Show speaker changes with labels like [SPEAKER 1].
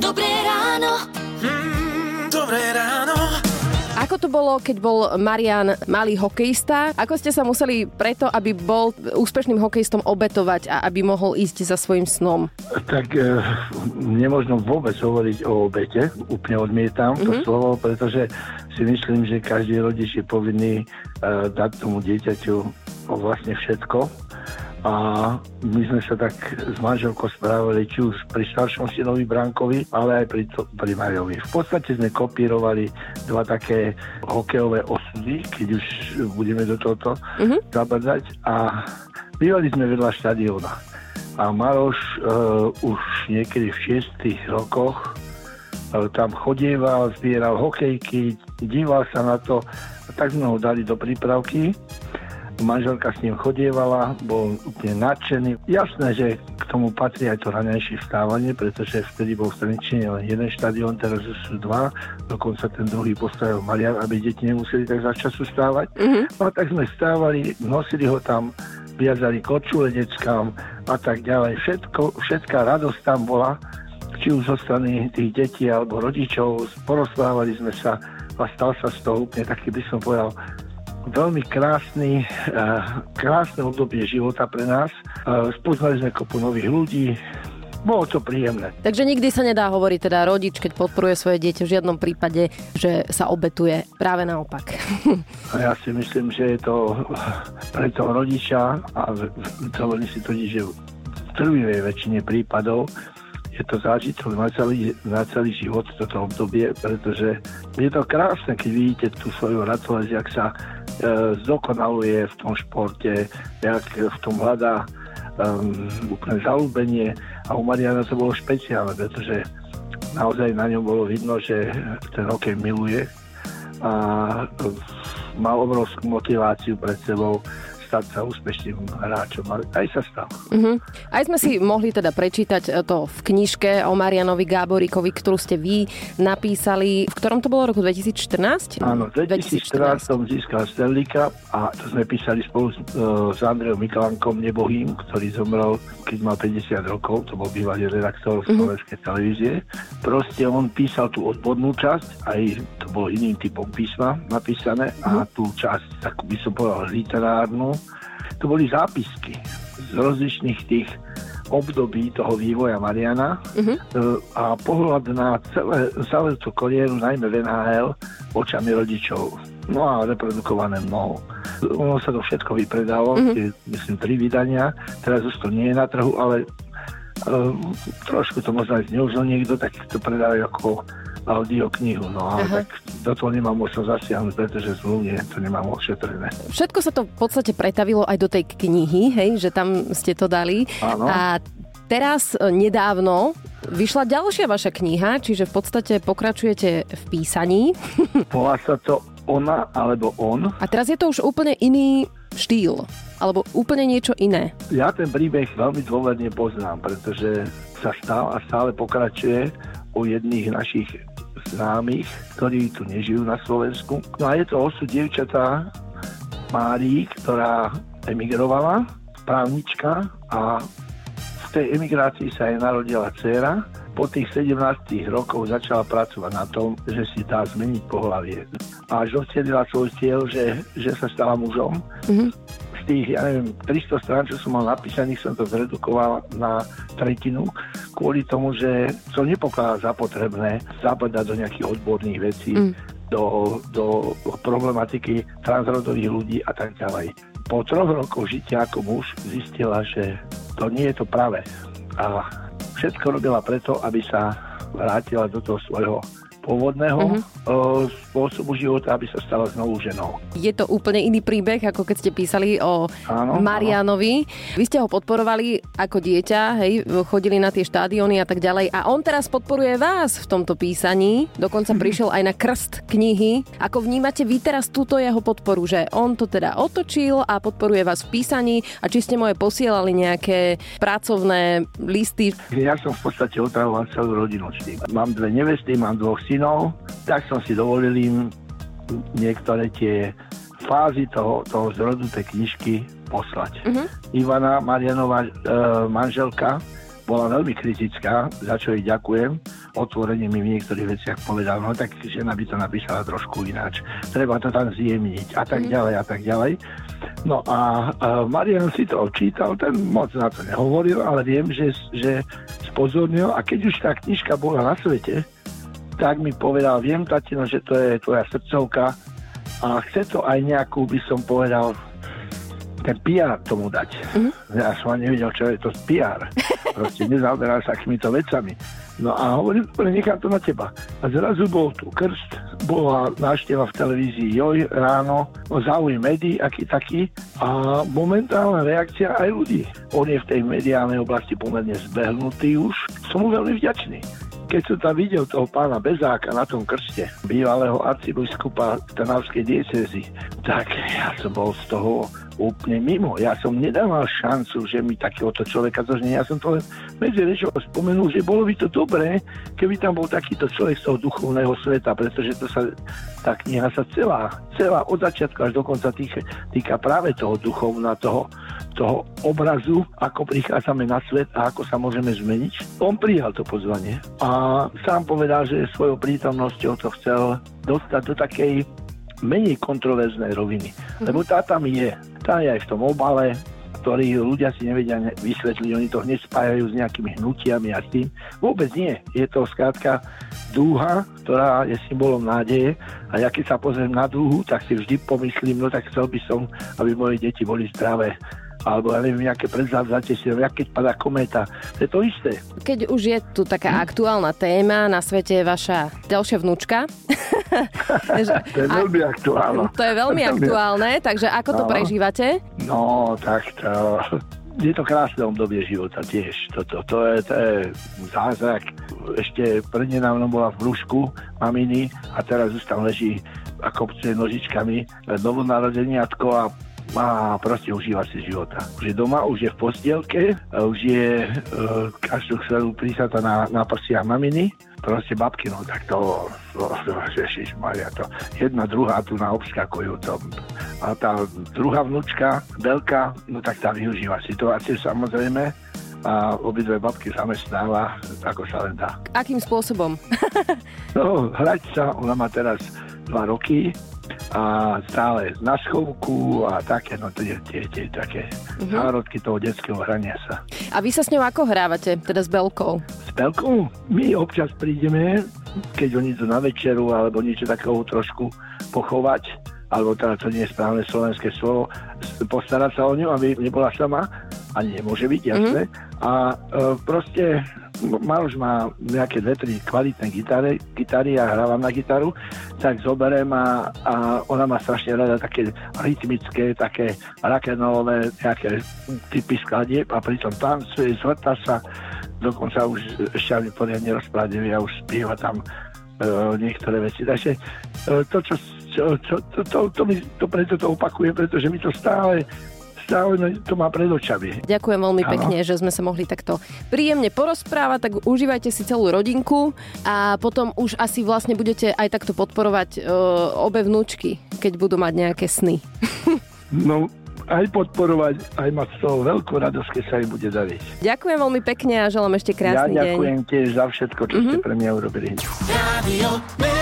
[SPEAKER 1] Dobré ráno.
[SPEAKER 2] Mm, dobré ráno.
[SPEAKER 3] Ako to bolo, keď bol Marian malý hokejista? Ako ste sa museli preto, aby bol úspešným hokejistom obetovať a aby mohol ísť za svojim snom?
[SPEAKER 4] Tak e, nemožno vôbec hovoriť o obete. Úplne odmietam mm-hmm. to slovo, pretože si myslím, že každý rodič je povinný e, dať tomu dieťaťu vlastne všetko a my sme sa tak s manželkou správali, či už pri staršom synovi Brankovi, ale aj pri, to, pri Majovi. V podstate sme kopírovali dva také hokejové osudy, keď už budeme do tohoto mm-hmm. zabrdať a bývali sme vedľa štadióna. A Maroš uh, už niekedy v šiestých rokoch uh, tam chodieval, zbieral hokejky, díval sa na to, a tak sme ho dali do prípravky manželka s ním chodievala, bol úplne nadšený. Jasné, že k tomu patrí aj to ranejšie vstávanie, pretože vtedy bol v Trenčine len jeden štadión, teraz sú dva, dokonca ten druhý postavil Marian, aby deti nemuseli tak za času stávať. Mm-hmm. No a tak sme stávali, nosili ho tam, viazali kočule deckám a tak ďalej. Všetko, všetká radosť tam bola, či už zo strany tých detí alebo rodičov, porozprávali sme sa a stal sa z toho úplne taký, by som povedal, veľmi krásny, eh, krásne obdobie života pre nás. Eh, spoznali sme kopu nových ľudí, bolo to príjemné.
[SPEAKER 3] Takže nikdy sa nedá hovoriť teda rodič, keď podporuje svoje dieťa v žiadnom prípade, že sa obetuje. Práve naopak.
[SPEAKER 4] Ja si myslím, že je to pre toho rodiča a dovolím si to že v trvivej väčšine prípadov je to zážitok na celý, na celý život toto obdobie, pretože je to krásne, keď vidíte tú svoju radosť, jak sa zdokonaluje v tom športe, jak v tom hľadá um, úplne zalúbenie a u Mariana to bolo špeciálne, pretože naozaj na ňom bolo vidno, že ten hokej miluje a mal obrovskú motiváciu pred sebou stať sa úspešným hráčom. Aj sa stal.
[SPEAKER 3] Uh-huh. Aj sme si mohli teda prečítať to v knižke o Marianovi Gáboríkovi, ktorú ste vy napísali. V ktorom to bolo roku 2014?
[SPEAKER 4] Áno, v 2014, 2014. som získal Sterlika a to sme písali spolu s, uh, s Andreom Mikalankom Nebohým, ktorý zomrel, keď mal 50 rokov, to bol bývalý redaktor uh-huh. slovenskej televízie. Proste on písal tú odbornú časť, aj to bolo iným typom písma napísané uh-huh. a mhm. tú časť, takú by som povedal, literárnu, to boli zápisky z rozličných tých období toho vývoja Mariana uh-huh. a pohľad na celé, celé tú kariéru, najmä v NHL, očami rodičov. No a reprodukované mnoho. Ono sa to všetko vypredalo, uh-huh. tie, myslím, tri vydania. Teraz už to nie je na trhu, ale uh, trošku to možno aj zneužil niekto, tak to predávajú ako audioknihu, no Aha. tak do toho nemám možnosť zasiahnuť, pretože zmluvne to nemám ošetrené.
[SPEAKER 3] Všetko sa to v podstate pretavilo aj do tej knihy, hej, že tam ste to dali.
[SPEAKER 4] Áno.
[SPEAKER 3] A teraz e, nedávno vyšla ďalšia vaša kniha, čiže v podstate pokračujete v písaní.
[SPEAKER 4] Volá sa to Ona alebo On.
[SPEAKER 3] A teraz je to už úplne iný štýl, alebo úplne niečo iné.
[SPEAKER 4] Ja ten príbeh veľmi dôverne poznám, pretože sa stal a stále pokračuje u jedných našich známych, ktorí tu nežijú na Slovensku. No a je to osud dievčatá Márii, ktorá emigrovala, právnička a v tej emigrácii sa jej narodila dcera. Po tých 17 rokoch začala pracovať na tom, že si dá zmeniť pohľavie. A až dovtedila svoj cieľ, že, že sa stala mužom. Mm-hmm z tých, ja neviem, 300 strán, čo som mal napísaných, som to zredukoval na tretinu, kvôli tomu, že som nepokladal za potrebné zapadať do nejakých odborných vecí, mm. do, do problematiky transrodových ľudí a tak ďalej. Po troch rokoch žitia ako muž zistila, že to nie je to pravé. A všetko robila preto, aby sa vrátila do toho svojho pôvodného uh-huh. spôsobu života, aby sa stala znovu ženou.
[SPEAKER 3] Je to úplne iný príbeh, ako keď ste písali o áno, Marianovi. Áno. Vy ste ho podporovali ako dieťa, hej, chodili na tie štádiony a tak ďalej a on teraz podporuje vás v tomto písaní, dokonca uh-huh. prišiel aj na krst knihy. Ako vnímate vy teraz túto jeho podporu, že on to teda otočil a podporuje vás v písaní a či ste moje posielali nejaké pracovné listy?
[SPEAKER 4] Ja som v podstate otravoval celú rodinu s tým. Mám dve nevesty, mám dvoch synov, tak som si dovolil im niektoré tie fázy toho, toho zrodu tej knižky poslať. Uh-huh. Ivana Marianová e, manželka bola veľmi kritická, za čo jej ďakujem, otvorene mi v niektorých veciach povedal, no tak žena by to napísala trošku ináč, treba to tam zjemniť a tak mhm. ďalej a tak ďalej. No a, a Marian si to čítal, ten moc na to nehovoril, ale viem, že, že spozornil a keď už tá knižka bola na svete, tak mi povedal, viem tatino, že to je tvoja srdcovka a chce to aj nejakú, by som povedal, ten PR tomu dať. Mm-hmm. Ja som ani nevedel, čo je to PR. Proste nezaoberal sa týmito vecami. No a hovorím, nechám to na teba. A zrazu bol tu krst, bola návšteva v televízii Joj ráno, záujem médií, aký taký a momentálna reakcia aj ľudí. On je v tej mediálnej oblasti pomerne zbehnutý už. Som mu veľmi vďačný. Keď som tam videl toho pána Bezáka na tom krste, bývalého arcibiskupa Trnavskej diecezy, tak ja som bol z toho úplne mimo. Ja som nedával šancu, že mi takéhoto človeka zožne. Ja som to len medzi rečou spomenul, že bolo by to dobré, keby tam bol takýto človek z toho duchovného sveta, pretože to sa, tá kniha sa celá, celá od začiatku až do konca týka, práve toho duchovna, toho, toho obrazu, ako prichádzame na svet a ako sa môžeme zmeniť. On prijal to pozvanie a sám povedal, že svojou prítomnosťou to chcel dostať do takej menej kontroverznej roviny. Mhm. Lebo tá tam je. Tá je aj v tom obale, ktorý ľudia si nevedia vysvetliť, oni to hneď spájajú s nejakými hnutiami a s tým. Vôbec nie. Je to skrátka dúha, ktorá je symbolom nádeje a ja keď sa pozriem na dúhu, tak si vždy pomyslím, no tak chcel by som, aby moje deti boli zdravé alebo ja neviem, nejaké predzavzatie si, jak keď padá kométa. To je to isté.
[SPEAKER 3] Keď už je tu taká hm? aktuálna téma, na svete je vaša ďalšia vnúčka.
[SPEAKER 4] to je veľmi aktuálne.
[SPEAKER 3] To je veľmi aktuálne, takže ako to prežívate?
[SPEAKER 4] No, tak to, je to krásne obdobie života tiež. Toto, to, je, to je zázrak. Ešte prednedávno bola v brúšku maminy a teraz už tam leží a kopce nožičkami novonarodeniatko a a proste užíva si života. Už je doma, už je v postielke, už je e, každú chvíľu prísata na, na prsiach maminy, proste babky, no tak to, to, to Maria, to jedna, druhá tu na obskakujú to. A tá druhá vnúčka, veľká, no tak tá využíva situáciu samozrejme, a obidve babky zamestnáva, ako sa len dá.
[SPEAKER 3] Akým spôsobom?
[SPEAKER 4] no, hrať sa, ona má teraz dva roky, a stále na schovku a také, no tie, tie, tie také uh-huh. zárodky toho detského hrania sa.
[SPEAKER 3] A vy sa s ňou ako hrávate, teda s Belkou?
[SPEAKER 4] S Belkou? My občas prídeme, keď oni idú na večeru alebo niečo takého trošku pochovať, alebo teda to nie je správne slovenské slovo, postarať sa o ňu, aby nebola sama, ani nemôže byť, jasné. Mm-hmm. A e, proste Maroš má nejaké dve, tri kvalitné gitary, gitary a hrávam na gitaru, tak zoberiem a, a ona má strašne rada také rytmické, také rakenové nejaké typy skladieb a pritom tancuje, zvrta sa, dokonca už ešte ani poriadne rozprávne, ja už spieva tam e, niektoré veci. Takže e, to, čo, čo, čo to, to, to, mi, to preto to opakujem, pretože mi to stále stále to má pred očami.
[SPEAKER 3] Ďakujem veľmi ano. pekne, že sme sa mohli takto príjemne porozprávať, tak užívajte si celú rodinku a potom už asi vlastne budete aj takto podporovať uh, obe vnúčky, keď budú mať nejaké sny.
[SPEAKER 4] no, aj podporovať, aj mať z toho veľkú radosť, keď sa im bude dariť.
[SPEAKER 3] Ďakujem veľmi pekne a želám ešte krásny
[SPEAKER 4] deň. Ja ďakujem deň. tiež za všetko, čo mm-hmm. ste pre mňa urobili. Radio